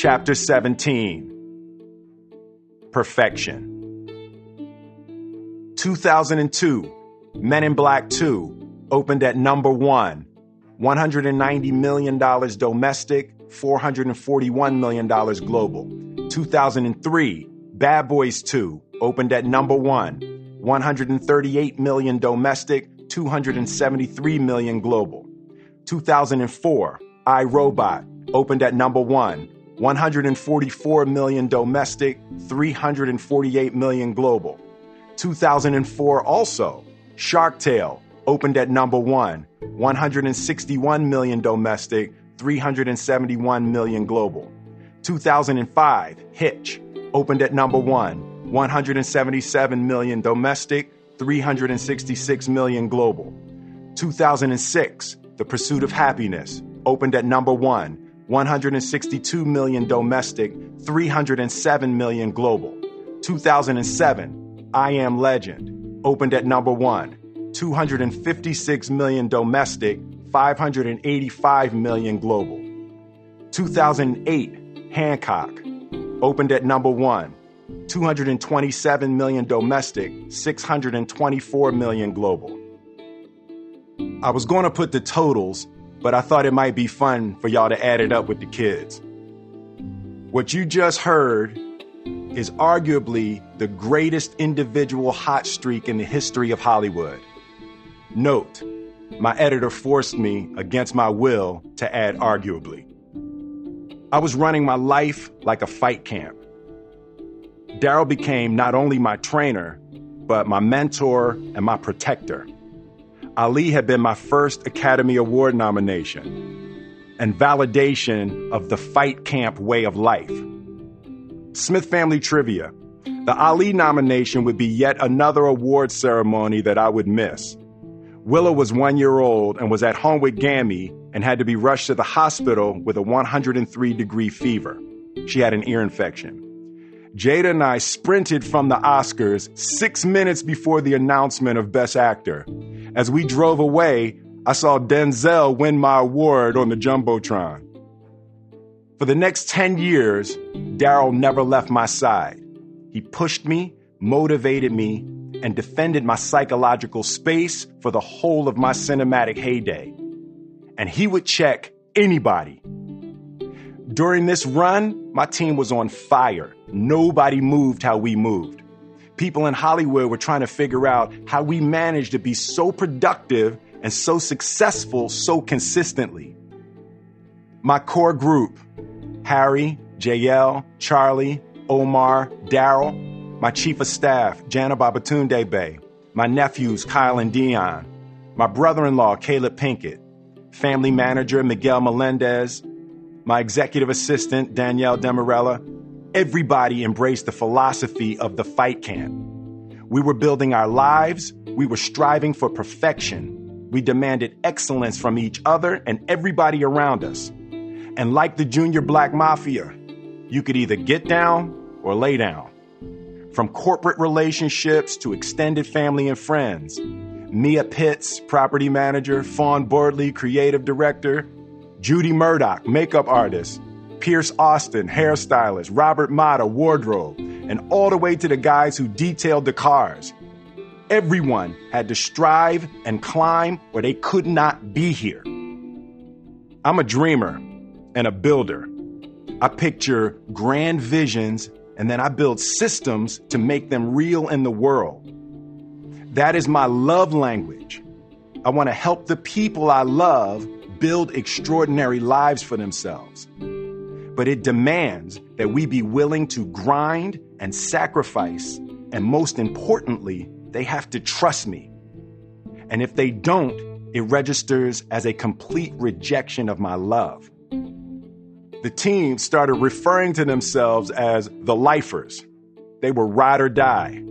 Chapter 17 Perfection. 2002, Men in Black 2 opened at number one, $190 million domestic, $441 million global. 2003, Bad Boys 2 opened at number one, 138 million domestic, 273 million global. 2004, I Robot opened at number one, 144 million domestic, 348 million global. 2004 also, Shark Tale opened at number one, 161 million domestic, 371 million global. 2005, Hitch opened at number one, 177 million domestic, 366 million global. 2006, The Pursuit of Happiness opened at number one, 162 million domestic, 307 million global. 2007, I Am Legend opened at number one, 256 million domestic, 585 million global. 2008, Hancock opened at number one, 227 million domestic, 624 million global. I was going to put the totals, but I thought it might be fun for y'all to add it up with the kids. What you just heard is arguably the greatest individual hot streak in the history of Hollywood. Note, my editor forced me, against my will, to add arguably. I was running my life like a fight camp. Daryl became not only my trainer, but my mentor and my protector. Ali had been my first Academy Award nomination and validation of the fight camp way of life. Smith Family Trivia. The Ali nomination would be yet another award ceremony that I would miss. Willow was one year old and was at home with Gammy and had to be rushed to the hospital with a 103 degree fever. She had an ear infection. Jada and I sprinted from the Oscars six minutes before the announcement of Best Actor. As we drove away, I saw Denzel win my award on the Jumbotron. For the next 10 years, Daryl never left my side. He pushed me, motivated me, and defended my psychological space for the whole of my cinematic heyday. And he would check anybody. During this run, my team was on fire. Nobody moved how we moved. People in Hollywood were trying to figure out how we managed to be so productive and so successful so consistently. My core group Harry, JL, Charlie, Omar, Daryl, my chief of staff, Jana Babatunde Bey, my nephews, Kyle and Dion, my brother in law, Caleb Pinkett, family manager, Miguel Melendez, my executive assistant, Danielle Demarella, everybody embraced the philosophy of the fight camp. We were building our lives, we were striving for perfection, we demanded excellence from each other and everybody around us. And like the junior black mafia, you could either get down or lay down. From corporate relationships to extended family and friends, Mia Pitts, property manager, Fawn Bordley, creative director, Judy Murdoch, makeup artist, Pierce Austin, hairstylist, Robert Mata, wardrobe, and all the way to the guys who detailed the cars. Everyone had to strive and climb where they could not be here. I'm a dreamer and a builder. I picture grand visions and then I build systems to make them real in the world. That is my love language. I want to help the people I love build extraordinary lives for themselves. But it demands that we be willing to grind and sacrifice, and most importantly, they have to trust me. And if they don't, it registers as a complete rejection of my love. The team started referring to themselves as the lifers. They were ride or die.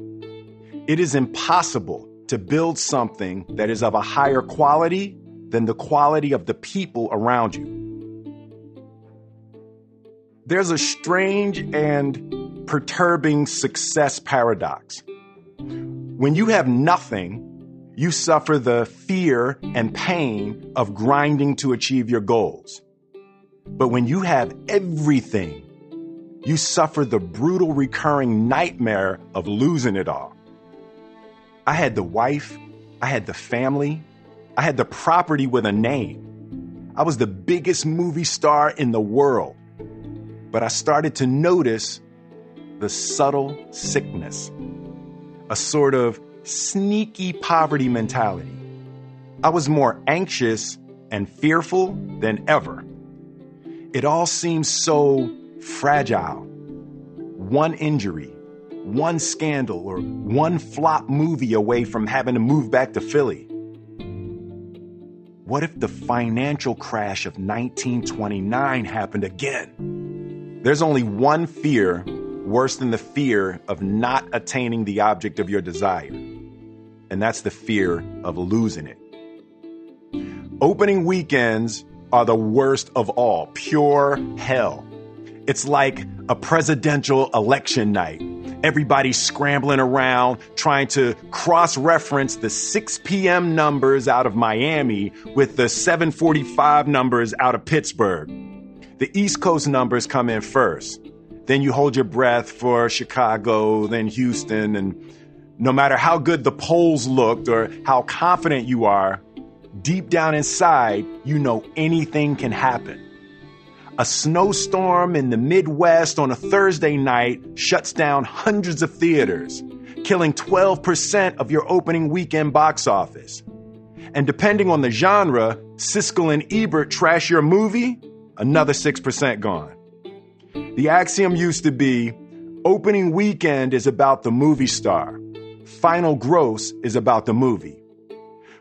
It is impossible to build something that is of a higher quality than the quality of the people around you. There's a strange and perturbing success paradox. When you have nothing, you suffer the fear and pain of grinding to achieve your goals. But when you have everything, you suffer the brutal recurring nightmare of losing it all. I had the wife, I had the family, I had the property with a name. I was the biggest movie star in the world. But I started to notice the subtle sickness, a sort of sneaky poverty mentality. I was more anxious and fearful than ever. It all seems so fragile. One injury, one scandal, or one flop movie away from having to move back to Philly. What if the financial crash of 1929 happened again? There's only one fear worse than the fear of not attaining the object of your desire, and that's the fear of losing it. Opening weekends are the worst of all, pure hell. It's like a presidential election night. Everybody's scrambling around trying to cross reference the 6 p.m. numbers out of Miami with the 745 numbers out of Pittsburgh. The East Coast numbers come in first. Then you hold your breath for Chicago, then Houston, and no matter how good the polls looked or how confident you are, deep down inside, you know anything can happen. A snowstorm in the Midwest on a Thursday night shuts down hundreds of theaters, killing 12% of your opening weekend box office. And depending on the genre, Siskel and Ebert trash your movie, another 6% gone. The axiom used to be opening weekend is about the movie star, final gross is about the movie.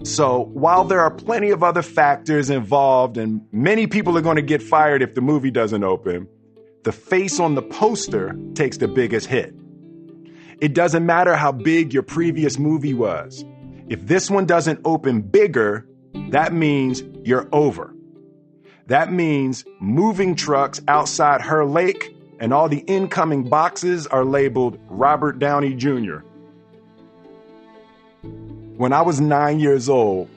So while there are plenty of other factors involved and many people are going to get fired if the movie doesn't open, the face on the poster takes the biggest hit. It doesn't matter how big your previous movie was. If this one doesn't open bigger, that means you're over. That means moving trucks outside her lake and all the incoming boxes are labeled Robert Downey Jr. When I was nine years old,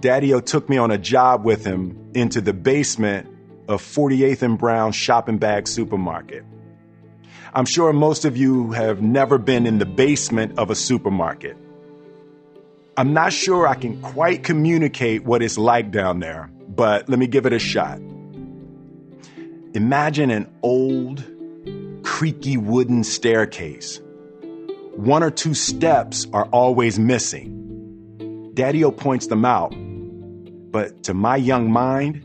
Daddy-O took me on a job with him into the basement of 48th and Brown shopping bag supermarket. I'm sure most of you have never been in the basement of a supermarket. I'm not sure I can quite communicate what it's like down there, but let me give it a shot. Imagine an old, creaky wooden staircase. One or two steps are always missing. Daddy-O points them out. But to my young mind,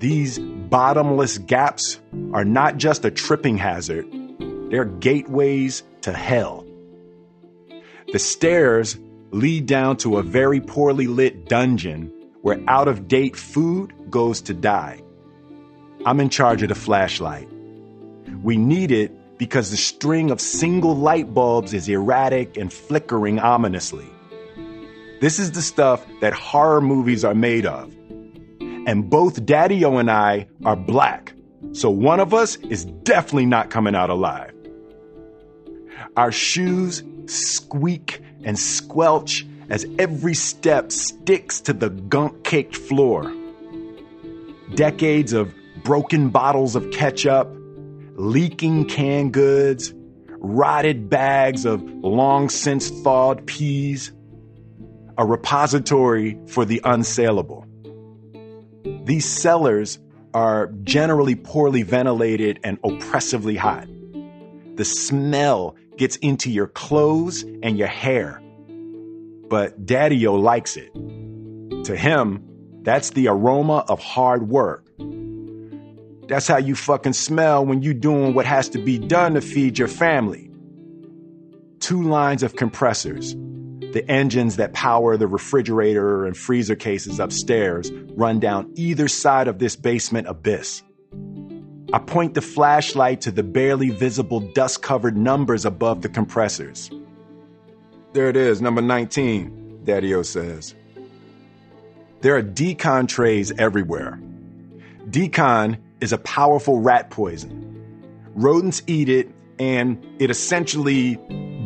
these bottomless gaps are not just a tripping hazard, they're gateways to hell. The stairs lead down to a very poorly lit dungeon where out of date food goes to die. I'm in charge of the flashlight. We need it because the string of single light bulbs is erratic and flickering ominously. This is the stuff that horror movies are made of. And both Daddy-O and I are black, so one of us is definitely not coming out alive. Our shoes squeak and squelch as every step sticks to the gunk caked floor. Decades of broken bottles of ketchup, leaking canned goods, rotted bags of long since thawed peas, a repository for the unsaleable. These cellars are generally poorly ventilated and oppressively hot. The smell gets into your clothes and your hair. But Daddy-O likes it. To him, that's the aroma of hard work. That's how you fucking smell when you doing what has to be done to feed your family. Two lines of compressors, the engines that power the refrigerator and freezer cases upstairs run down either side of this basement abyss. I point the flashlight to the barely visible dust covered numbers above the compressors. There it is, number 19, Daddy-O says. There are decon trays everywhere. Decon is a powerful rat poison. Rodents eat it, and it essentially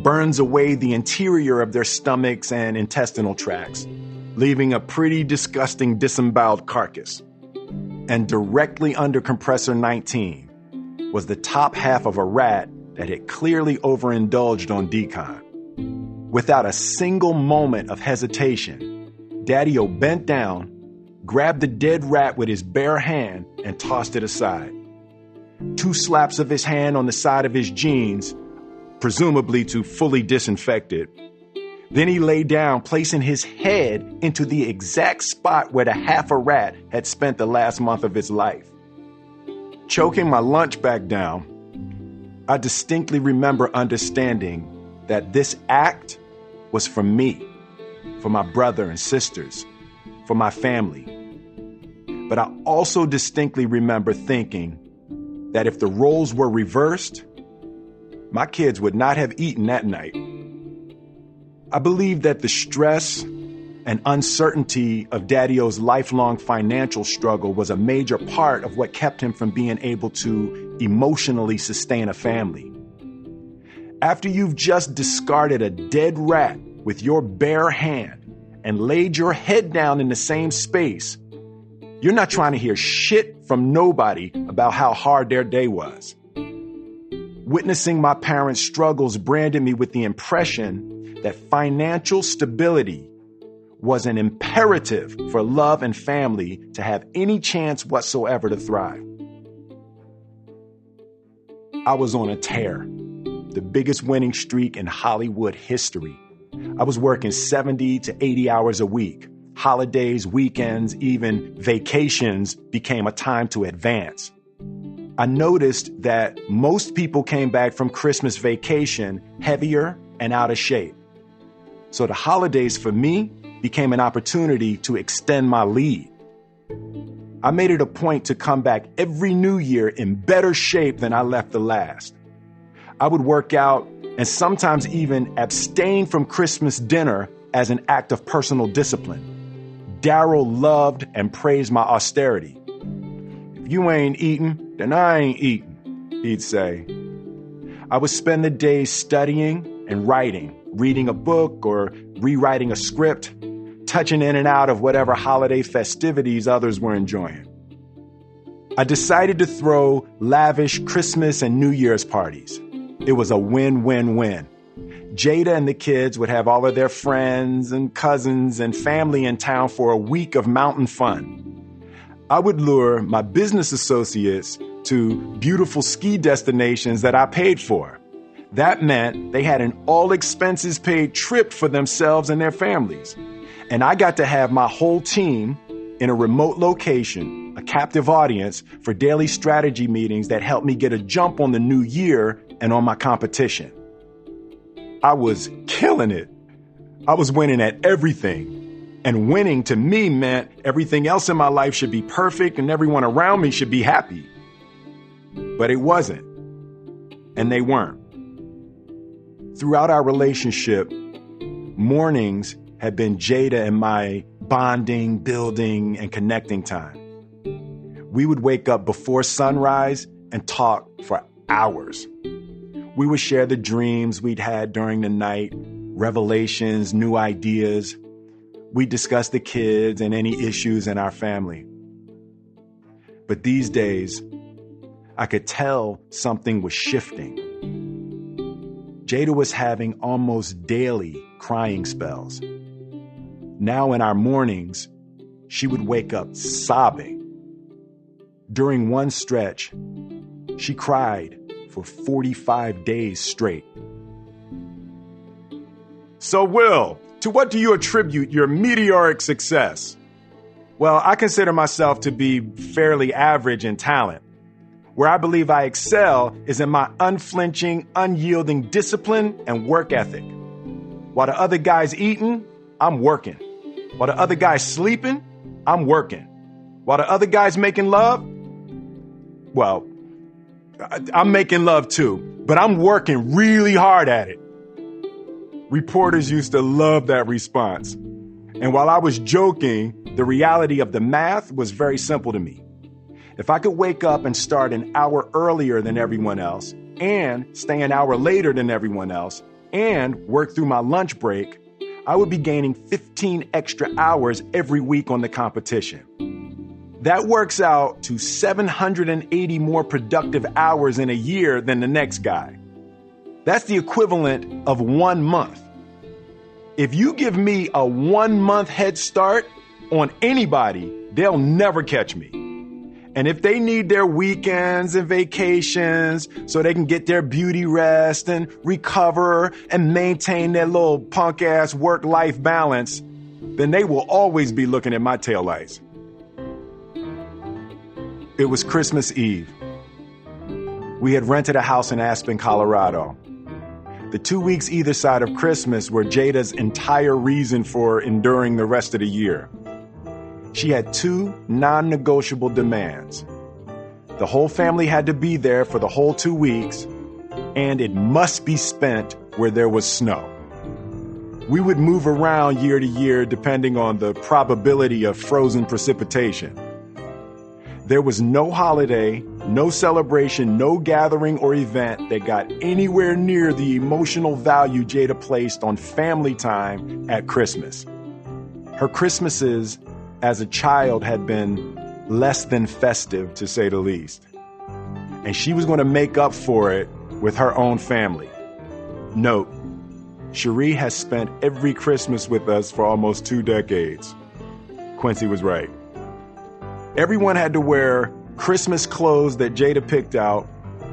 burns away the interior of their stomachs and intestinal tracts, leaving a pretty disgusting disemboweled carcass. And directly under compressor 19, was the top half of a rat that had clearly overindulged on decon. Without a single moment of hesitation, Daddy O bent down, grabbed the dead rat with his bare hand, and tossed it aside. Two slaps of his hand on the side of his jeans, presumably to fully disinfect it. Then he lay down, placing his head into the exact spot where the half a rat had spent the last month of his life. Choking my lunch back down, I distinctly remember understanding that this act was for me, for my brother and sisters, for my family. But I also distinctly remember thinking that if the roles were reversed, my kids would not have eaten that night. I believe that the stress and uncertainty of Daddy O's lifelong financial struggle was a major part of what kept him from being able to emotionally sustain a family. After you've just discarded a dead rat with your bare hand and laid your head down in the same space, you're not trying to hear shit from nobody about how hard their day was. Witnessing my parents' struggles branded me with the impression that financial stability was an imperative for love and family to have any chance whatsoever to thrive. I was on a tear the biggest winning streak in Hollywood history. I was working 70 to 80 hours a week. Holidays, weekends, even vacations became a time to advance. I noticed that most people came back from Christmas vacation heavier and out of shape. So the holidays for me became an opportunity to extend my lead. I made it a point to come back every new year in better shape than I left the last. I would work out and sometimes even abstain from Christmas dinner as an act of personal discipline. Daryl loved and praised my austerity. If you ain't eating, then I ain't eating, he'd say. I would spend the days studying and writing, reading a book or rewriting a script, touching in and out of whatever holiday festivities others were enjoying. I decided to throw lavish Christmas and New Year's parties. It was a win win win. Jada and the kids would have all of their friends and cousins and family in town for a week of mountain fun. I would lure my business associates to beautiful ski destinations that I paid for. That meant they had an all expenses paid trip for themselves and their families. And I got to have my whole team in a remote location, a captive audience for daily strategy meetings that helped me get a jump on the new year and on my competition. I was killing it. I was winning at everything. And winning to me meant everything else in my life should be perfect and everyone around me should be happy. But it wasn't. And they weren't. Throughout our relationship, mornings had been Jada and my bonding, building, and connecting time. We would wake up before sunrise and talk for hours. We would share the dreams we'd had during the night, revelations, new ideas. We discuss the kids and any issues in our family. But these days, I could tell something was shifting. Jada was having almost daily crying spells. Now, in our mornings, she would wake up sobbing. During one stretch, she cried for 45 days straight. So, Will, to what do you attribute your meteoric success? Well, I consider myself to be fairly average in talent. Where I believe I excel is in my unflinching, unyielding discipline and work ethic. While the other guy's eating, I'm working. While the other guy's sleeping, I'm working. While the other guy's making love, well, I'm making love too, but I'm working really hard at it. Reporters used to love that response. And while I was joking, the reality of the math was very simple to me. If I could wake up and start an hour earlier than everyone else, and stay an hour later than everyone else, and work through my lunch break, I would be gaining 15 extra hours every week on the competition. That works out to 780 more productive hours in a year than the next guy. That's the equivalent of one month. If you give me a one month head start on anybody, they'll never catch me. And if they need their weekends and vacations so they can get their beauty rest and recover and maintain their little punk ass work life balance, then they will always be looking at my taillights. It was Christmas Eve. We had rented a house in Aspen, Colorado. The two weeks either side of Christmas were Jada's entire reason for enduring the rest of the year. She had two non negotiable demands. The whole family had to be there for the whole two weeks, and it must be spent where there was snow. We would move around year to year depending on the probability of frozen precipitation. There was no holiday, no celebration, no gathering or event that got anywhere near the emotional value Jada placed on family time at Christmas. Her Christmases as a child had been less than festive, to say the least. And she was going to make up for it with her own family. Note, Cherie has spent every Christmas with us for almost two decades. Quincy was right. Everyone had to wear Christmas clothes that Jada picked out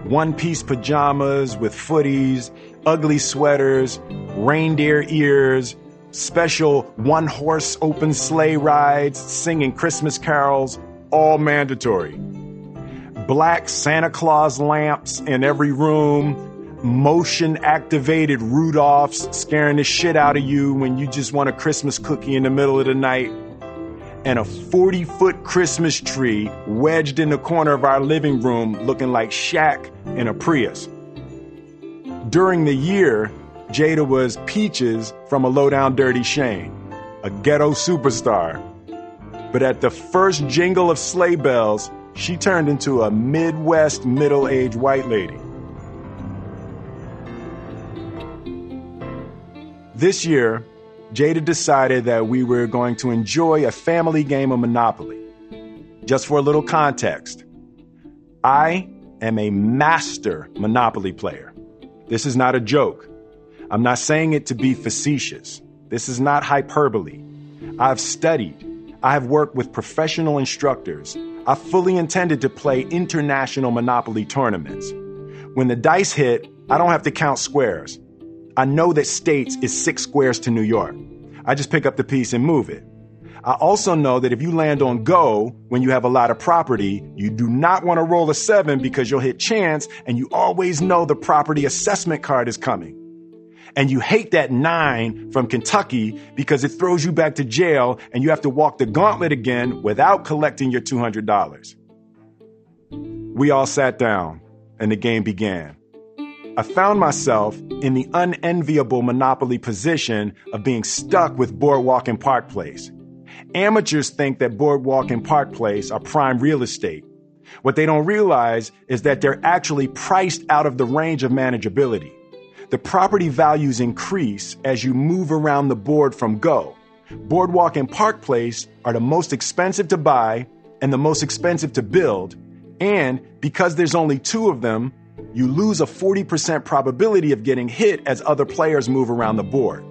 one piece pajamas with footies, ugly sweaters, reindeer ears, special one horse open sleigh rides, singing Christmas carols, all mandatory. Black Santa Claus lamps in every room, motion activated Rudolphs scaring the shit out of you when you just want a Christmas cookie in the middle of the night, and a 40 foot Christmas tree wedged in the corner of our living room looking like Shaq in a Prius. During the year, Jada was Peaches from a low down dirty Shame, a ghetto superstar. But at the first jingle of sleigh bells, she turned into a Midwest middle aged white lady. This year, Jada decided that we were going to enjoy a family game of Monopoly. Just for a little context, I am a master Monopoly player. This is not a joke. I'm not saying it to be facetious. This is not hyperbole. I've studied. I have worked with professional instructors. I fully intended to play international Monopoly tournaments. When the dice hit, I don't have to count squares. I know that states is six squares to New York. I just pick up the piece and move it. I also know that if you land on go when you have a lot of property, you do not want to roll a seven because you'll hit chance and you always know the property assessment card is coming and you hate that nine from Kentucky because it throws you back to jail and you have to walk the gauntlet again without collecting your $200. We all sat down and the game began. I found myself in the unenviable monopoly position of being stuck with Boardwalk and Park Place. Amateurs think that Boardwalk and Park Place are prime real estate. What they don't realize is that they're actually priced out of the range of manageability the property values increase as you move around the board from Go. Boardwalk and Park Place are the most expensive to buy and the most expensive to build. And because there's only two of them, you lose a 40% probability of getting hit as other players move around the board.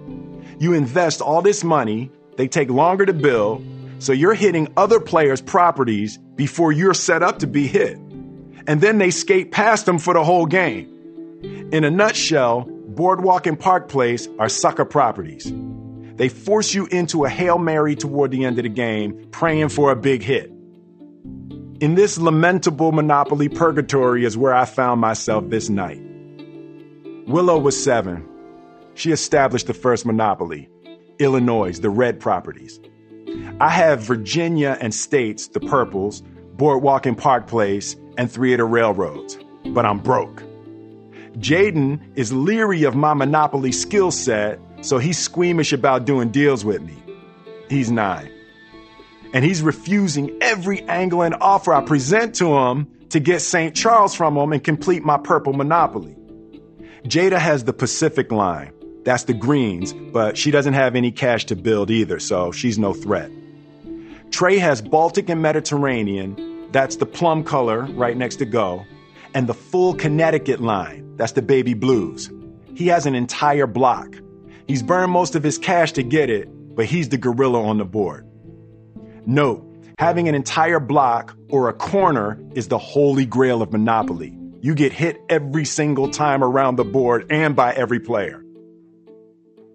You invest all this money, they take longer to build, so you're hitting other players' properties before you're set up to be hit. And then they skate past them for the whole game. In a nutshell, Boardwalk and Park Place are sucker properties. They force you into a Hail Mary toward the end of the game, praying for a big hit. In this lamentable monopoly purgatory is where I found myself this night. Willow was seven. She established the first monopoly, Illinois, the red properties. I have Virginia and states, the purples, Boardwalk and Park Place, and three of the railroads. But I'm broke. Jaden is leery of my Monopoly skill set, so he's squeamish about doing deals with me. He's nine. And he's refusing every angle and offer I present to him to get St. Charles from him and complete my purple Monopoly. Jada has the Pacific line. That's the greens, but she doesn't have any cash to build either, so she's no threat. Trey has Baltic and Mediterranean, that's the plum color right next to go, and the full Connecticut line, that's the baby blues. He has an entire block. He's burned most of his cash to get it, but he's the gorilla on the board. Note, having an entire block or a corner is the holy grail of Monopoly. You get hit every single time around the board and by every player.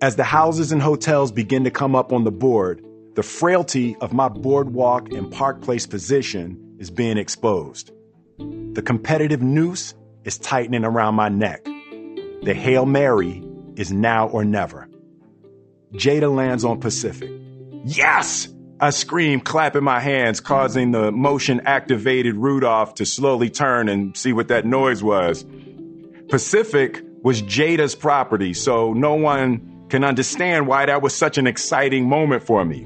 As the houses and hotels begin to come up on the board, the frailty of my boardwalk and park place position is being exposed. The competitive noose is tightening around my neck. The Hail Mary is now or never. Jada lands on Pacific. Yes! I scream, clapping my hands, causing the motion activated Rudolph to slowly turn and see what that noise was. Pacific was Jada's property, so no one can understand why that was such an exciting moment for me.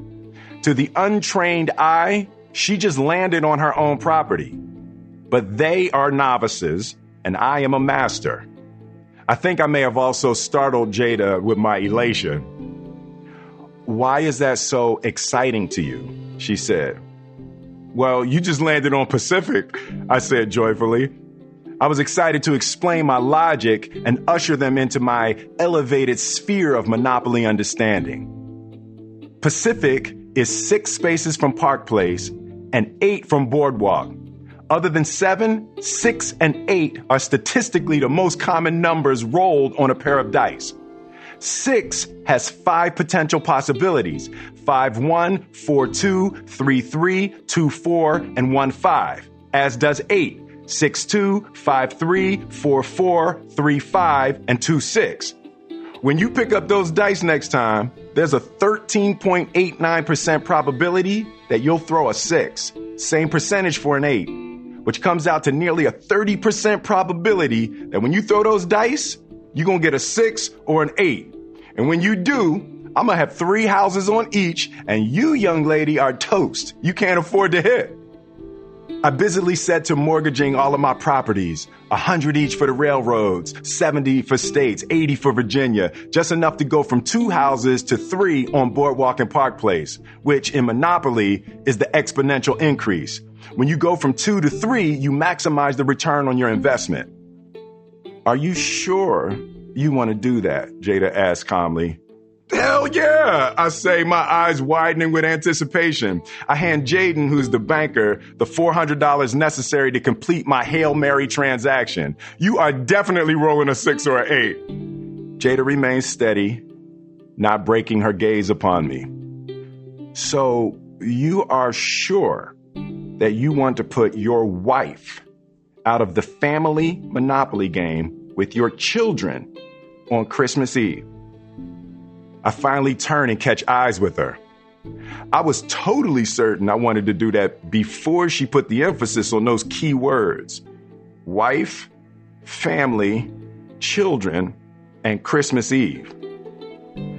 To the untrained eye, she just landed on her own property. But they are novices, and I am a master. I think I may have also startled Jada with my elation. Why is that so exciting to you? She said. Well, you just landed on Pacific, I said joyfully. I was excited to explain my logic and usher them into my elevated sphere of monopoly understanding. Pacific is six spaces from Park Place and eight from Boardwalk. Other than seven, six, and eight are statistically the most common numbers rolled on a pair of dice. Six has five potential possibilities 5 1, 4 2, 3 3, 2 4, and 1 5, as does 8 6 2, 5 3, 4 4, 3 5, and 2 6. When you pick up those dice next time, there's a 13.89% probability that you'll throw a 6. Same percentage for an 8, which comes out to nearly a 30% probability that when you throw those dice, you're going to get a 6 or an 8. And when you do, I'm going to have three houses on each, and you, young lady, are toast. You can't afford to hit. I busily set to mortgaging all of my properties, a hundred each for the railroads, 70 for states, 80 for Virginia, just enough to go from two houses to three on Boardwalk and Park Place, which in Monopoly is the exponential increase. When you go from two to three, you maximize the return on your investment. Are you sure you want to do that? Jada asked calmly. Hell yeah, I say, my eyes widening with anticipation. I hand Jaden, who's the banker, the $400 necessary to complete my Hail Mary transaction. You are definitely rolling a six or an eight. Jada remains steady, not breaking her gaze upon me. So, you are sure that you want to put your wife out of the family monopoly game with your children on Christmas Eve? I finally turn and catch eyes with her. I was totally certain I wanted to do that before she put the emphasis on those key words wife, family, children, and Christmas Eve.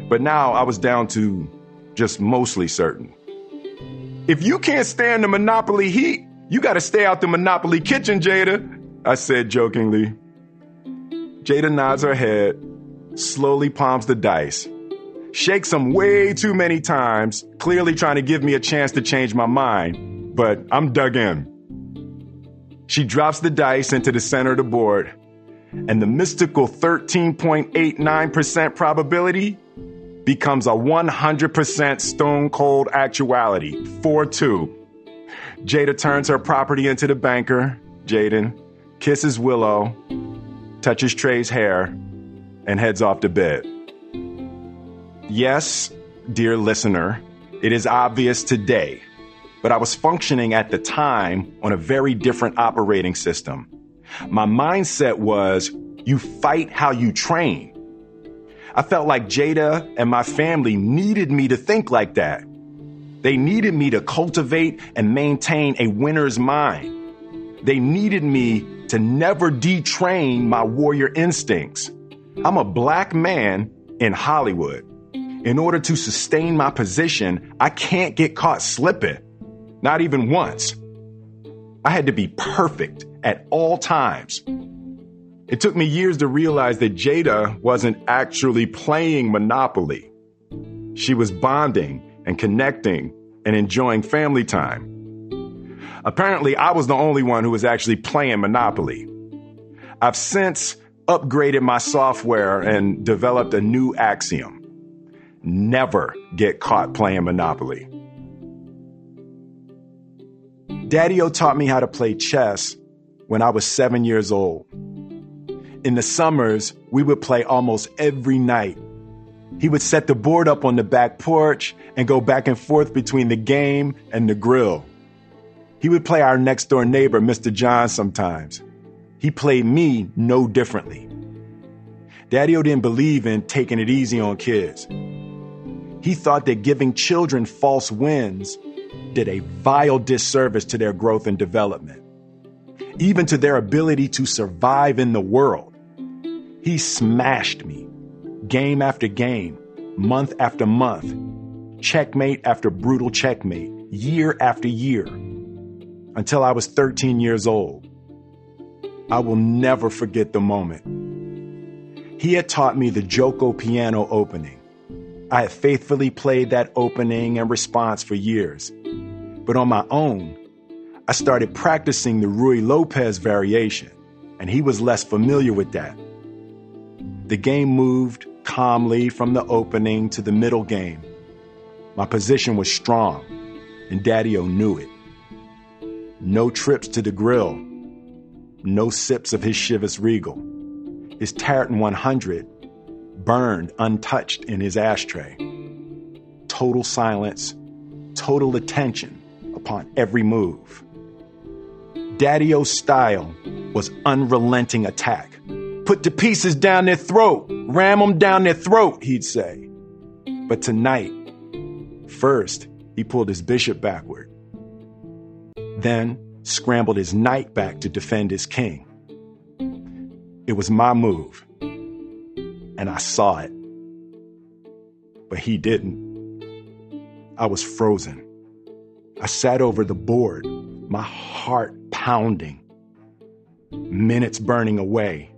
But now I was down to just mostly certain. If you can't stand the Monopoly heat, you gotta stay out the Monopoly kitchen, Jada, I said jokingly. Jada nods her head, slowly palms the dice shakes them way too many times, clearly trying to give me a chance to change my mind, but I'm dug in. She drops the dice into the center of the board, and the mystical 13.89% probability becomes a 100% stone cold actuality 4 2. Jada turns her property into the banker, Jaden, kisses Willow, touches Trey's hair, and heads off to bed. Yes, dear listener, it is obvious today, but I was functioning at the time on a very different operating system. My mindset was you fight how you train. I felt like Jada and my family needed me to think like that. They needed me to cultivate and maintain a winner's mind. They needed me to never detrain my warrior instincts. I'm a black man in Hollywood. In order to sustain my position, I can't get caught slipping. Not even once. I had to be perfect at all times. It took me years to realize that Jada wasn't actually playing Monopoly. She was bonding and connecting and enjoying family time. Apparently, I was the only one who was actually playing Monopoly. I've since upgraded my software and developed a new axiom never get caught playing Monopoly. Daddy O taught me how to play chess when I was seven years old. In the summers, we would play almost every night. He would set the board up on the back porch and go back and forth between the game and the grill. He would play our next door neighbor, Mr. John, sometimes. He played me no differently. Daddy O didn't believe in taking it easy on kids. He thought that giving children false wins did a vile disservice to their growth and development, even to their ability to survive in the world. He smashed me, game after game, month after month, checkmate after brutal checkmate, year after year, until I was 13 years old. I will never forget the moment. He had taught me the Giuoco Piano opening I had faithfully played that opening and response for years. But on my own, I started practicing the Ruy Lopez variation, and he was less familiar with that. The game moved calmly from the opening to the middle game. My position was strong, and Daddy O knew it. No trips to the grill, no sips of his Chivas Regal. His Tareyton 100 burned untouched in his ashtray. Total silence, total attention upon every move. Daddy O's style was unrelenting attack. Put the pieces down their throat, ram them down their throat, he'd say. But tonight, first, he pulled his bishop backward, then scrambled his knight back to defend his king. It was my move and I saw it. But he didn't. I was frozen. I sat over the board, my heart pounding, minutes burning away.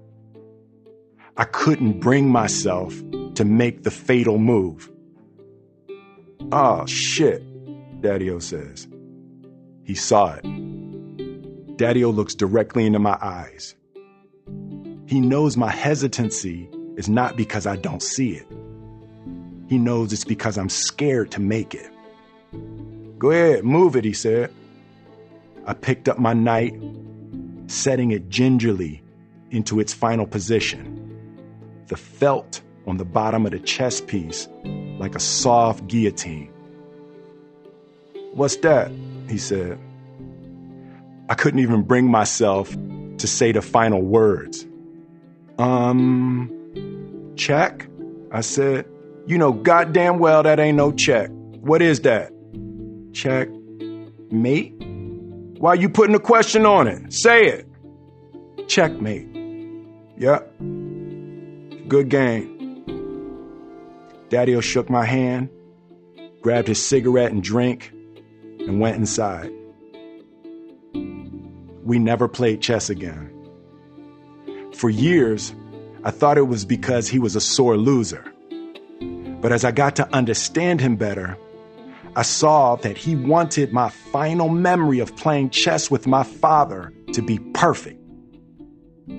I couldn't bring myself to make the fatal move. Oh, shit, Daddy O says. He saw it. Daddy O looks directly into my eyes. He knows my hesitancy is not because I don't see it. He knows it's because I'm scared to make it. Go ahead, move it, he said. I picked up my knight, setting it gingerly into its final position. The felt on the bottom of the chess piece like a soft guillotine. What's that? He said. I couldn't even bring myself to say the final words. Um, Check? I said, You know goddamn well that ain't no check. What is that? Check. Mate? Why you putting a question on it? Say it. Checkmate. Yep. Good game. Daddy shook my hand, grabbed his cigarette and drink, and went inside. We never played chess again. For years, I thought it was because he was a sore loser. But as I got to understand him better, I saw that he wanted my final memory of playing chess with my father to be perfect.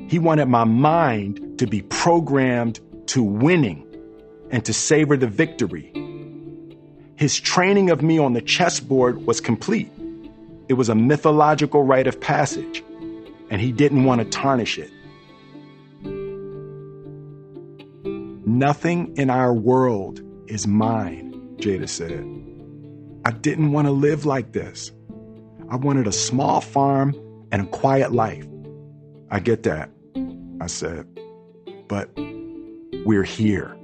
He wanted my mind to be programmed to winning and to savor the victory. His training of me on the chessboard was complete. It was a mythological rite of passage, and he didn't want to tarnish it. Nothing in our world is mine, Jada said. I didn't want to live like this. I wanted a small farm and a quiet life. I get that, I said. But we're here.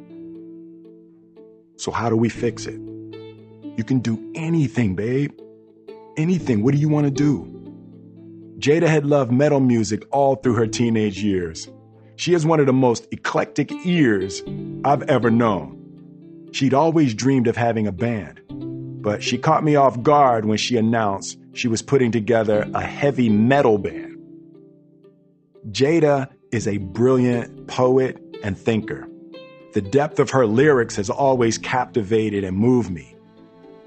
So, how do we fix it? You can do anything, babe. Anything. What do you want to do? Jada had loved metal music all through her teenage years. She has one of the most eclectic ears I've ever known. She'd always dreamed of having a band, but she caught me off guard when she announced she was putting together a heavy metal band. Jada is a brilliant poet and thinker. The depth of her lyrics has always captivated and moved me.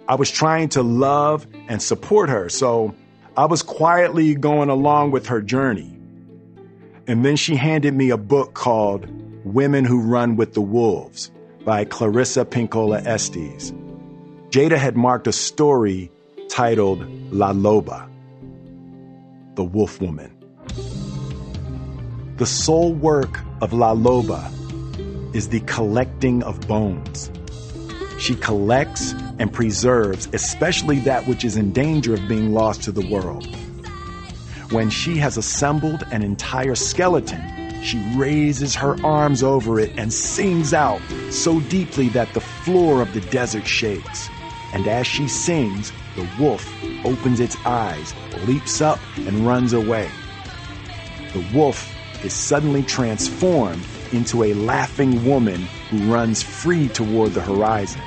I was trying to love and support her, so I was quietly going along with her journey. And then she handed me a book called Women Who Run with the Wolves by Clarissa Pinkola Estes. Jada had marked a story titled La Loba, the Wolf Woman. The sole work of La Loba is the collecting of bones. She collects and preserves, especially that which is in danger of being lost to the world. When she has assembled an entire skeleton, she raises her arms over it and sings out so deeply that the floor of the desert shakes. And as she sings, the wolf opens its eyes, leaps up, and runs away. The wolf is suddenly transformed into a laughing woman who runs free toward the horizon.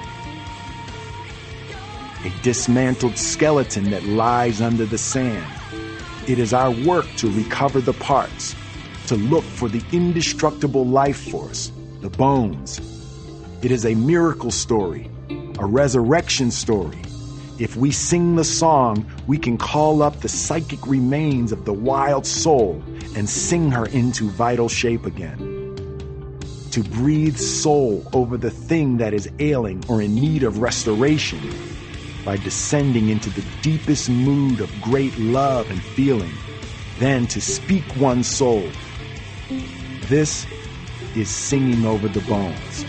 A dismantled skeleton that lies under the sand. It is our work to recover the parts, to look for the indestructible life force, the bones. It is a miracle story, a resurrection story. If we sing the song, we can call up the psychic remains of the wild soul and sing her into vital shape again to breathe soul over the thing that is ailing or in need of restoration by descending into the deepest mood of great love and feeling, then to speak one's soul. This is singing over the bones.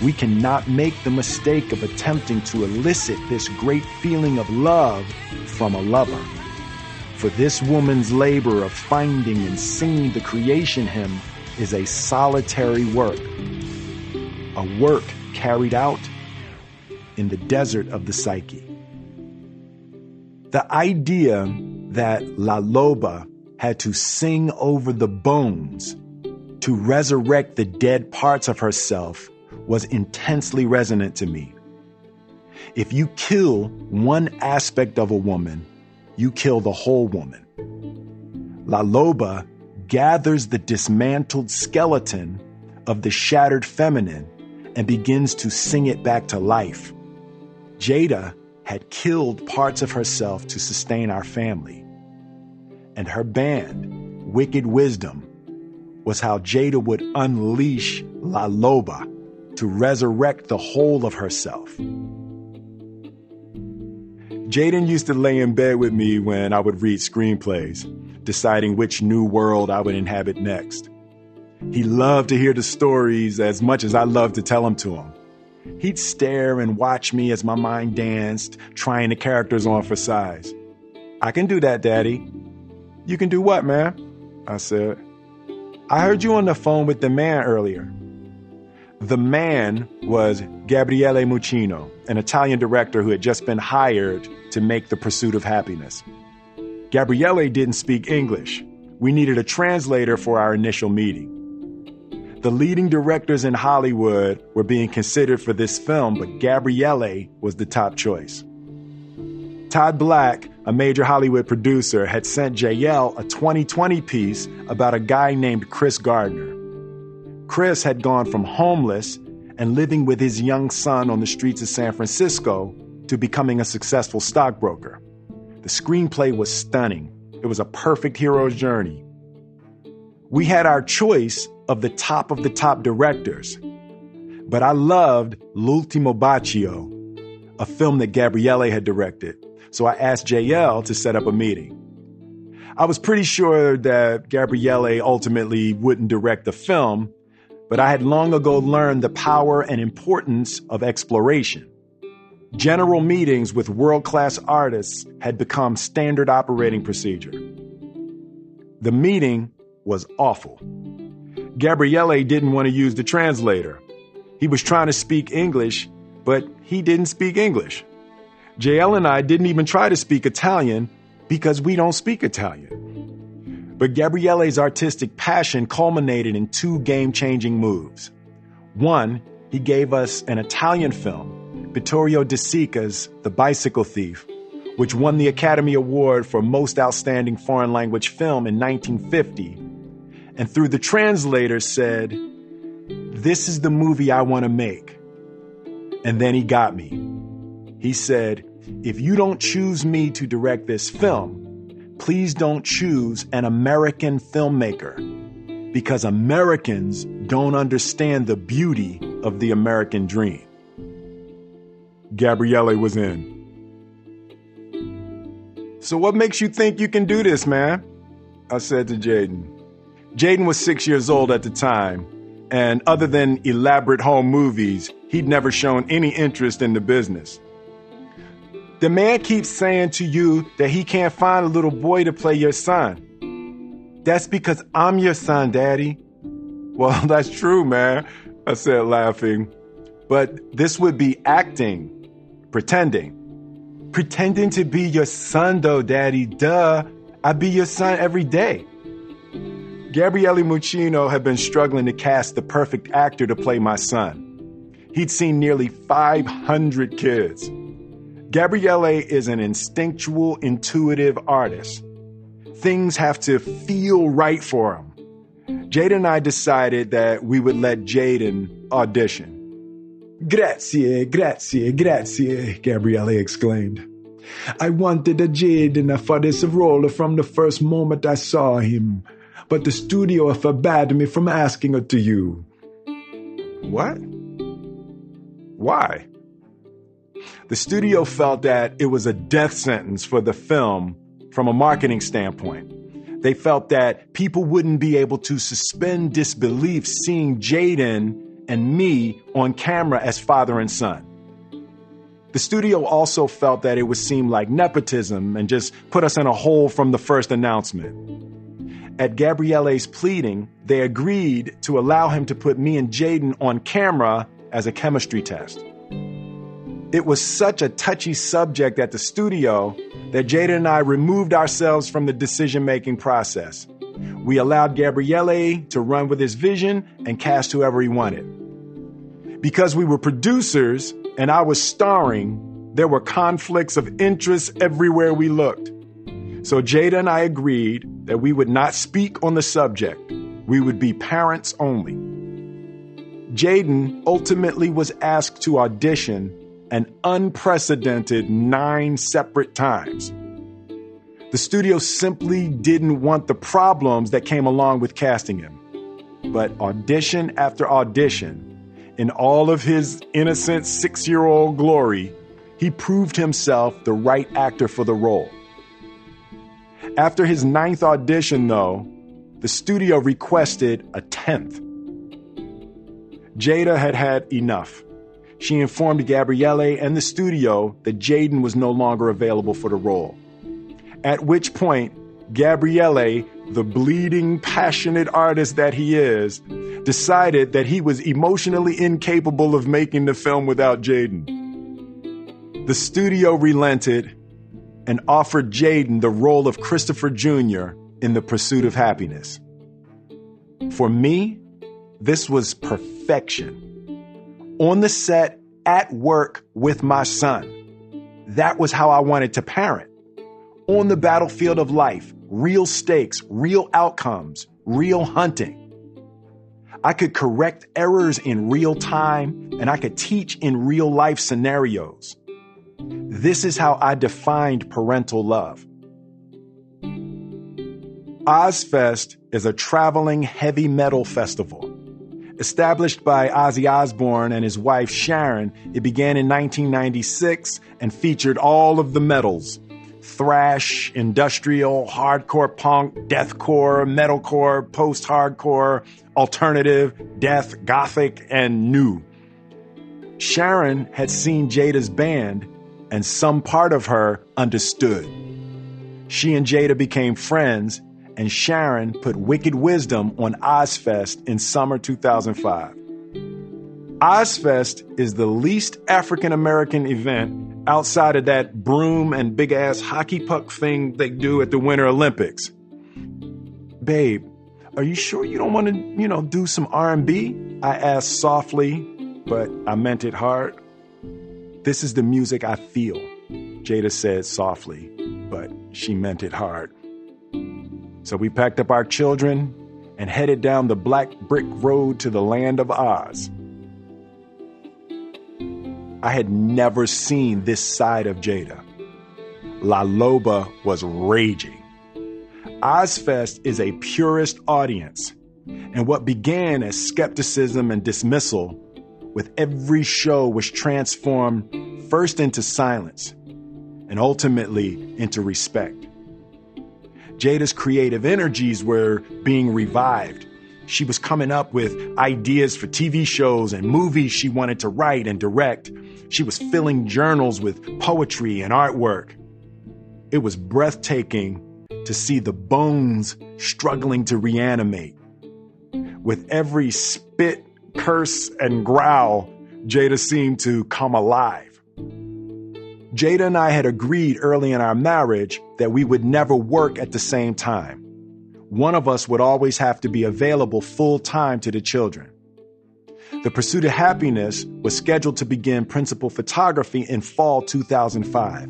We cannot make the mistake of attempting to elicit this great feeling of love from a lover. For this woman's labor of finding and singing the creation hymn is a solitary work, a work carried out in the desert of the psyche. The idea that La Loba had to sing over the bones to resurrect the dead parts of herself was intensely resonant to me. If you kill one aspect of a woman, you kill the whole woman. La Loba gathers the dismantled skeleton of the shattered feminine and begins to sing it back to life. Jada had killed parts of herself to sustain our family. And her band, Wicked Wisdom, was how Jada would unleash La Loba to resurrect the whole of herself. Jaden used to lay in bed with me when I would read screenplays deciding which new world I would inhabit next. He loved to hear the stories as much as I loved to tell them to him. He'd stare and watch me as my mind danced, trying the characters on for size. I can do that, Daddy. You can do what, man? I said. I heard you on the phone with the man earlier. The man was Gabriele Muccino, an Italian director who had just been hired to make The Pursuit of Happiness. Gabriele didn't speak English. We needed a translator for our initial meeting. The leading directors in Hollywood were being considered for this film, but Gabriele was the top choice. Todd Black, a major Hollywood producer, had sent JL a 2020 piece about a guy named Chris Gardner. Chris had gone from homeless and living with his young son on the streets of San Francisco to becoming a successful stockbroker. The screenplay was stunning. It was a perfect hero's journey. We had our choice of the top of the top directors, but I loved L'ultimo bacio, a film that Gabriele had directed. So I asked JL to set up a meeting. I was pretty sure that Gabriele ultimately wouldn't direct the film, but I had long ago learned the power and importance of exploration. General meetings with world class artists had become standard operating procedure. The meeting was awful. Gabriele didn't want to use the translator. He was trying to speak English, but he didn't speak English. JL and I didn't even try to speak Italian because we don't speak Italian. But Gabriele's artistic passion culminated in two game changing moves. One, he gave us an Italian film Vittorio De Sica's The Bicycle Thief, which won the Academy Award for Most Outstanding Foreign Language Film in 1950, and through the translator said, This is the movie I want to make. And then he got me. He said, If you don't choose me to direct this film, please don't choose an American filmmaker because Americans don't understand the beauty of the American dream. Gabriele was in. So, what makes you think you can do this, man? I said to Jaden. Jaden was six years old at the time, and other than elaborate home movies, he'd never shown any interest in the business. The man keeps saying to you that he can't find a little boy to play your son. That's because I'm your son, Daddy. Well, that's true, man, I said, laughing. But this would be acting, pretending. Pretending to be your son, though, Daddy. Duh. I'd be your son every day. Gabriele Muccino had been struggling to cast the perfect actor to play my son. He'd seen nearly 500 kids. Gabriele is an instinctual, intuitive artist. Things have to feel right for him. Jaden and I decided that we would let Jaden audition. Grazie, grazie, grazie, Gabriele exclaimed. I wanted a Jaden for this role from the first moment I saw him, but the studio forbade me from asking it to you. What? Why? The studio felt that it was a death sentence for the film from a marketing standpoint. They felt that people wouldn't be able to suspend disbelief seeing Jaden and me on camera as father and son. The studio also felt that it would seem like nepotism and just put us in a hole from the first announcement. At Gabriele's pleading, they agreed to allow him to put me and Jaden on camera as a chemistry test. It was such a touchy subject at the studio that Jaden and I removed ourselves from the decision making process. We allowed Gabriele to run with his vision and cast whoever he wanted. Because we were producers, and I was starring, there were conflicts of interest everywhere we looked. So Jada and I agreed that we would not speak on the subject. We would be parents only. Jaden ultimately was asked to audition an unprecedented nine separate times. The studio simply didn't want the problems that came along with casting him. But audition after audition, in all of his innocent six year old glory, he proved himself the right actor for the role. After his ninth audition, though, the studio requested a tenth. Jada had had enough. She informed Gabriele and the studio that Jaden was no longer available for the role. At which point, Gabriele, the bleeding, passionate artist that he is, decided that he was emotionally incapable of making the film without Jaden. The studio relented and offered Jaden the role of Christopher Jr. in The Pursuit of Happiness. For me, this was perfection. On the set, at work with my son. That was how I wanted to parent. On the battlefield of life, real stakes, real outcomes, real hunting. I could correct errors in real time and I could teach in real life scenarios. This is how I defined parental love. Ozzfest is a traveling heavy metal festival. Established by Ozzy Osbourne and his wife Sharon, it began in 1996 and featured all of the metals thrash, industrial, hardcore punk, deathcore, metalcore, post hardcore, alternative, death, gothic, and new. Sharon had seen Jada's band, and some part of her understood. She and Jada became friends, and Sharon put Wicked Wisdom on Ozzfest in summer 2005. Ozzfest is the least African American event outside of that broom and big ass hockey puck thing they do at the Winter Olympics. Babe, are you sure you don't want to, you know, do some R&B? I asked softly, but I meant it hard. This is the music I feel, Jada said softly, but she meant it hard. So we packed up our children and headed down the black brick road to the land of Oz. I had never seen this side of Jada. La Loba was raging. Ozzfest is a purist audience, and what began as skepticism and dismissal with every show was transformed first into silence and ultimately into respect. Jada's creative energies were being revived. She was coming up with ideas for TV shows and movies she wanted to write and direct. She was filling journals with poetry and artwork. It was breathtaking to see the bones struggling to reanimate. With every spit, curse, and growl, Jada seemed to come alive. Jada and I had agreed early in our marriage that we would never work at the same time. One of us would always have to be available full time to the children. The Pursuit of Happiness was scheduled to begin principal photography in fall 2005.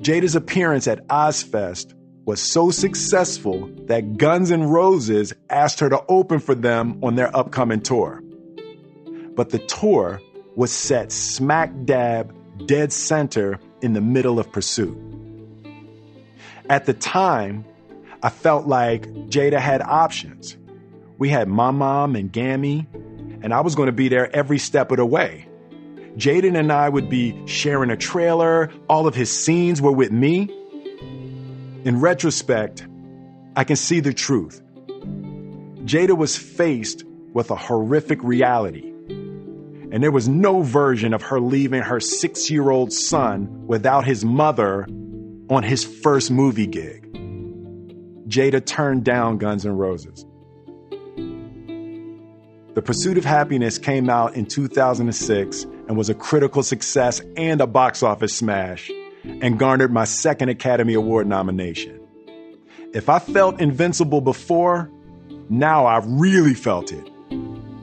Jada's appearance at Ozzfest was so successful that Guns N' Roses asked her to open for them on their upcoming tour. But the tour was set smack dab dead center in the middle of pursuit. At the time, I felt like Jada had options. We had my mom and Gammy, and I was going to be there every step of the way. Jaden and I would be sharing a trailer, all of his scenes were with me. In retrospect, I can see the truth. Jada was faced with a horrific reality and there was no version of her leaving her six year old son without his mother on his first movie gig. Jada turned down Guns N' Roses. The Pursuit of Happiness came out in 2006 and was a critical success and a box office smash, and garnered my second Academy Award nomination. If I felt invincible before, now I really felt it.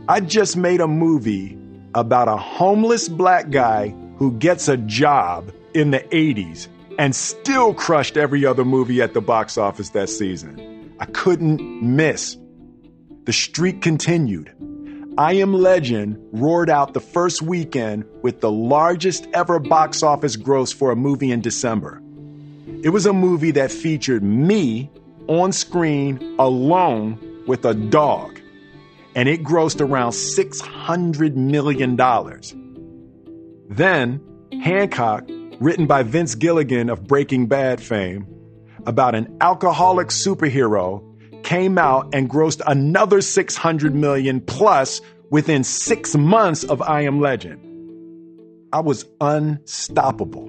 I just made a movie about a homeless black guy who gets a job in the 80s and still crushed every other movie at the box office that season. I couldn't miss. The streak continued. I Am Legend roared out the first weekend with the largest ever box office gross for a movie in December. It was a movie that featured me on screen alone with a dog and it grossed around $600 million. Then, Hancock, written by Vince Gilligan of Breaking Bad fame, about an alcoholic superhero, came out and grossed another 600 million plus within six months of I Am Legend. I was unstoppable.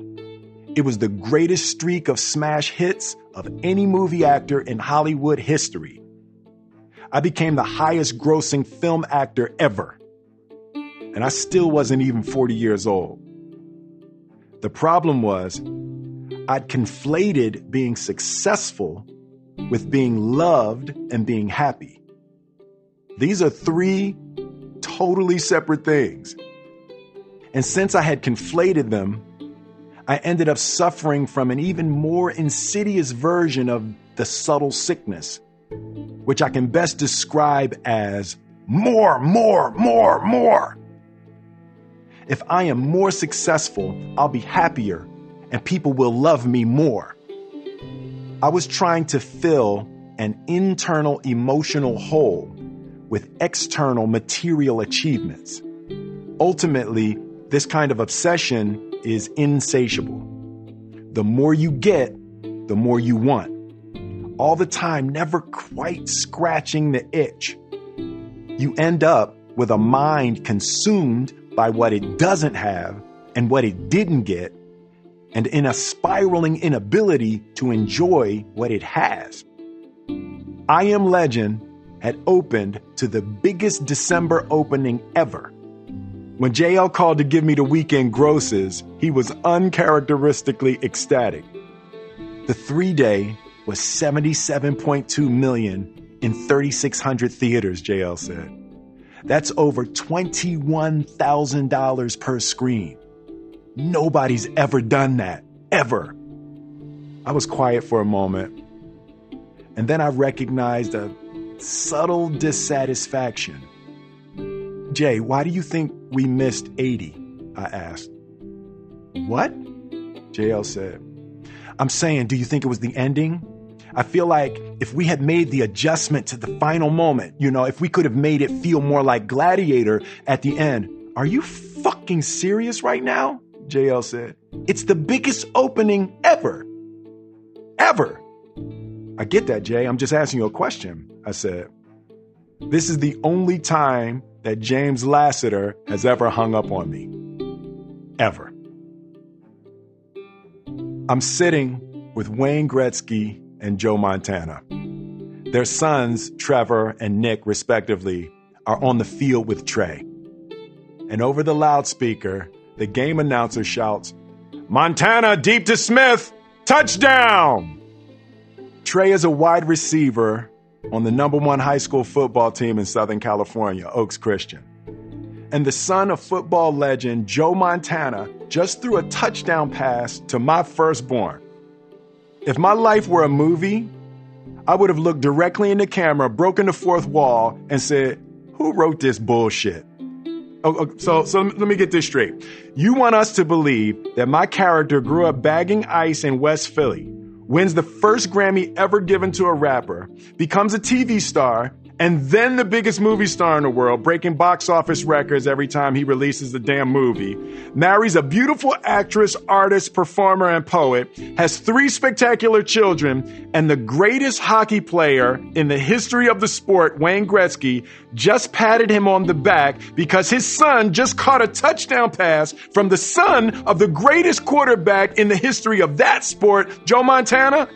It was the greatest streak of smash hits of any movie actor in Hollywood history. I became the highest grossing film actor ever. And I still wasn't even 40 years old. The problem was, I'd conflated being successful with being loved and being happy. These are three totally separate things. And since I had conflated them, I ended up suffering from an even more insidious version of the subtle sickness which I can best describe as more, more, more, more. If I am more successful, I'll be happier and people will love me more. I was trying to fill an internal emotional hole with external material achievements. Ultimately, this kind of obsession is insatiable. The more you get, the more you want all the time, never quite scratching the itch. You end up with a mind consumed by what it doesn't have and what it didn't get, and in a spiraling inability to enjoy what it has. I Am Legend had opened to the biggest December opening ever. When JL called to give me the weekend grosses, he was uncharacteristically ecstatic. The three day was 77.2 million in 3,600 theaters, JL said. That's over $21,000 per screen. Nobody's ever done that, ever. I was quiet for a moment, and then I recognized a subtle dissatisfaction. Jay, why do you think we missed 80? I asked. What? JL said, I'm saying, do you think it was the ending? I feel like if we had made the adjustment to the final moment, you know, if we could have made it feel more like Gladiator at the end. Are you fucking serious right now? JL said. It's the biggest opening ever. Ever. I get that, Jay. I'm just asking you a question, I said. This is the only time that James Lassiter has ever hung up on me. Ever. I'm sitting with Wayne Gretzky and Joe Montana. Their sons, Trevor and Nick, respectively, are on the field with Trey. And over the loudspeaker, the game announcer shouts, Montana deep to Smith, touchdown! Trey is a wide receiver on the number one high school football team in Southern California, Oaks Christian. And the son of football legend Joe Montana just threw a touchdown pass to my firstborn. If my life were a movie, I would have looked directly in the camera, broken the fourth wall, and said, Who wrote this bullshit? Oh, oh, so, so let me get this straight. You want us to believe that my character grew up bagging ice in West Philly, wins the first Grammy ever given to a rapper, becomes a TV star, and then the biggest movie star in the world, breaking box office records every time he releases the damn movie, marries a beautiful actress, artist, performer, and poet, has three spectacular children, and the greatest hockey player in the history of the sport, Wayne Gretzky, just patted him on the back because his son just caught a touchdown pass from the son of the greatest quarterback in the history of that sport, Joe Montana?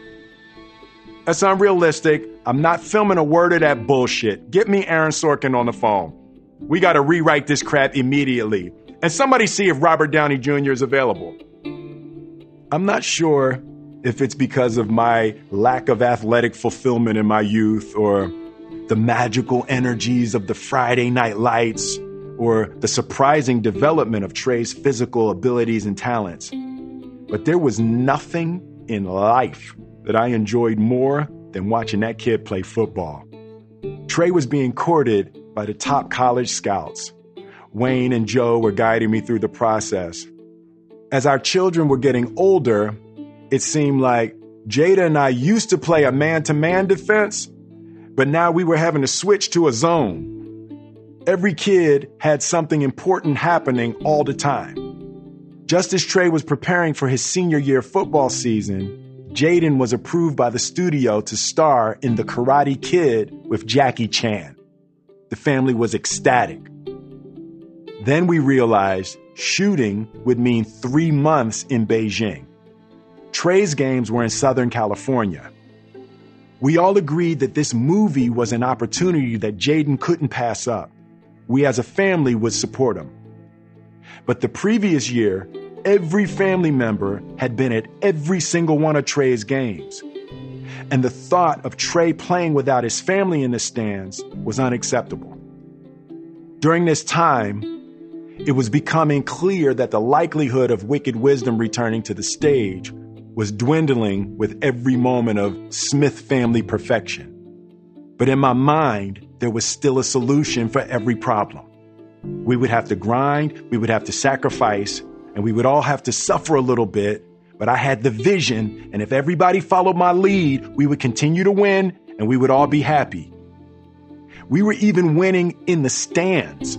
That's unrealistic. I'm not filming a word of that bullshit. Get me Aaron Sorkin on the phone. We got to rewrite this crap immediately. And somebody see if Robert Downey Jr. is available. I'm not sure if it's because of my lack of athletic fulfillment in my youth or the magical energies of the Friday night lights or the surprising development of Trey's physical abilities and talents. But there was nothing in life that I enjoyed more than watching that kid play football. Trey was being courted by the top college scouts. Wayne and Joe were guiding me through the process. As our children were getting older, it seemed like Jada and I used to play a man to man defense, but now we were having to switch to a zone. Every kid had something important happening all the time. Just as Trey was preparing for his senior year football season, Jaden was approved by the studio to star in The Karate Kid with Jackie Chan. The family was ecstatic. Then we realized shooting would mean three months in Beijing. Trey's games were in Southern California. We all agreed that this movie was an opportunity that Jaden couldn't pass up. We as a family would support him. But the previous year, every family member had been at every single one of Trey's games. And the thought of Trey playing without his family in the stands was unacceptable. During this time, it was becoming clear that the likelihood of Wicked Wisdom returning to the stage was dwindling with every moment of Smith family perfection. But in my mind, there was still a solution for every problem. We would have to grind, we would have to sacrifice, and we would all have to suffer a little bit, but I had the vision, and if everybody followed my lead, we would continue to win and we would all be happy. We were even winning in the stands.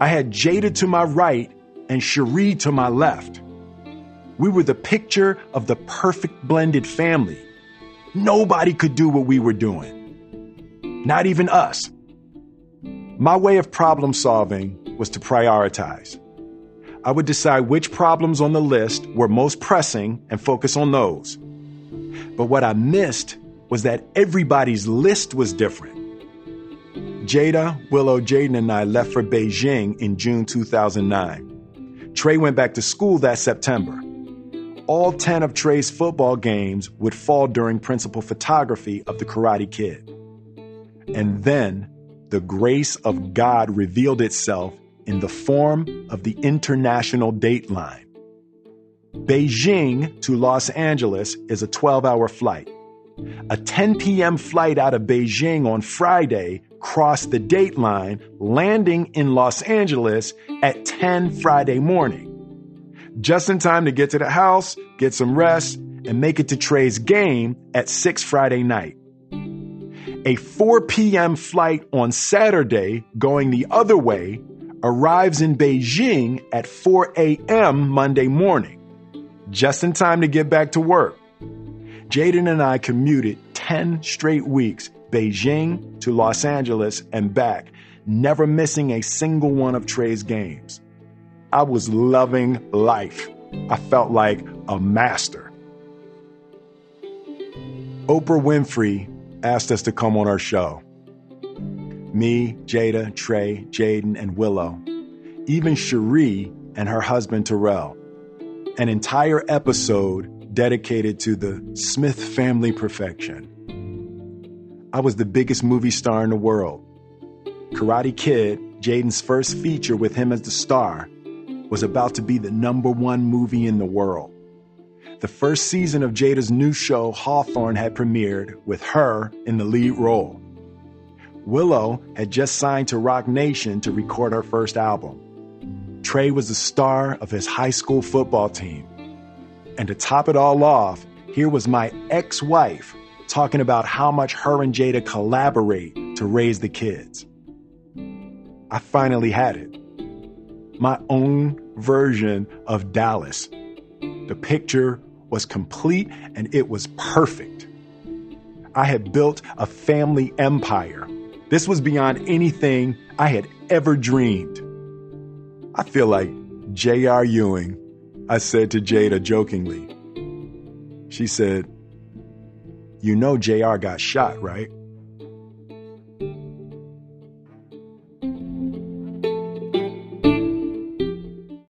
I had Jada to my right and Sheree to my left. We were the picture of the perfect blended family. Nobody could do what we were doing. Not even us. My way of problem solving was to prioritize. I would decide which problems on the list were most pressing and focus on those. But what I missed was that everybody's list was different. Jada, Willow, Jaden, and I left for Beijing in June 2009. Trey went back to school that September. All 10 of Trey's football games would fall during principal photography of the Karate Kid. And then the grace of God revealed itself in the form of the international dateline. Beijing to Los Angeles is a 12 hour flight. A 10 p.m. flight out of Beijing on Friday crossed the dateline, landing in Los Angeles at 10 Friday morning. just in time to get to the house, get some rest, and make it to Trey's game at 6 Friday night. A 4 p.m. flight on Saturday going the other way arrives in Beijing at 4 a.m. Monday morning, just in time to get back to work. Jaden and I commuted 10 straight weeks, Beijing to Los Angeles and back, never missing a single one of Trey's games. I was loving life. I felt like a master. Oprah Winfrey asked us to come on our show. Me, Jada, Trey, Jaden, and Willow. Even Sheree and her husband Terrell. An entire episode dedicated to the Smith family perfection. I was the biggest movie star in the world. Karate Kid, Jaden's first feature with him as the star, was about to be the number one movie in the world. The first season of Jada's new show, Hawthorne, had premiered with her in the lead role. Willow had just signed to Roc Nation to record her first album. Trey was the star of his high school football team. And to top it all off, here was my ex wife talking about how much her and Jada collaborate to raise the kids. I finally had it my own version of Dallas. The picture was complete and it was perfect. I had built a family empire. This was beyond anything I had ever dreamed. I feel like J.R. Ewing, I said to Jada jokingly. She said, You know, J.R. got shot, right?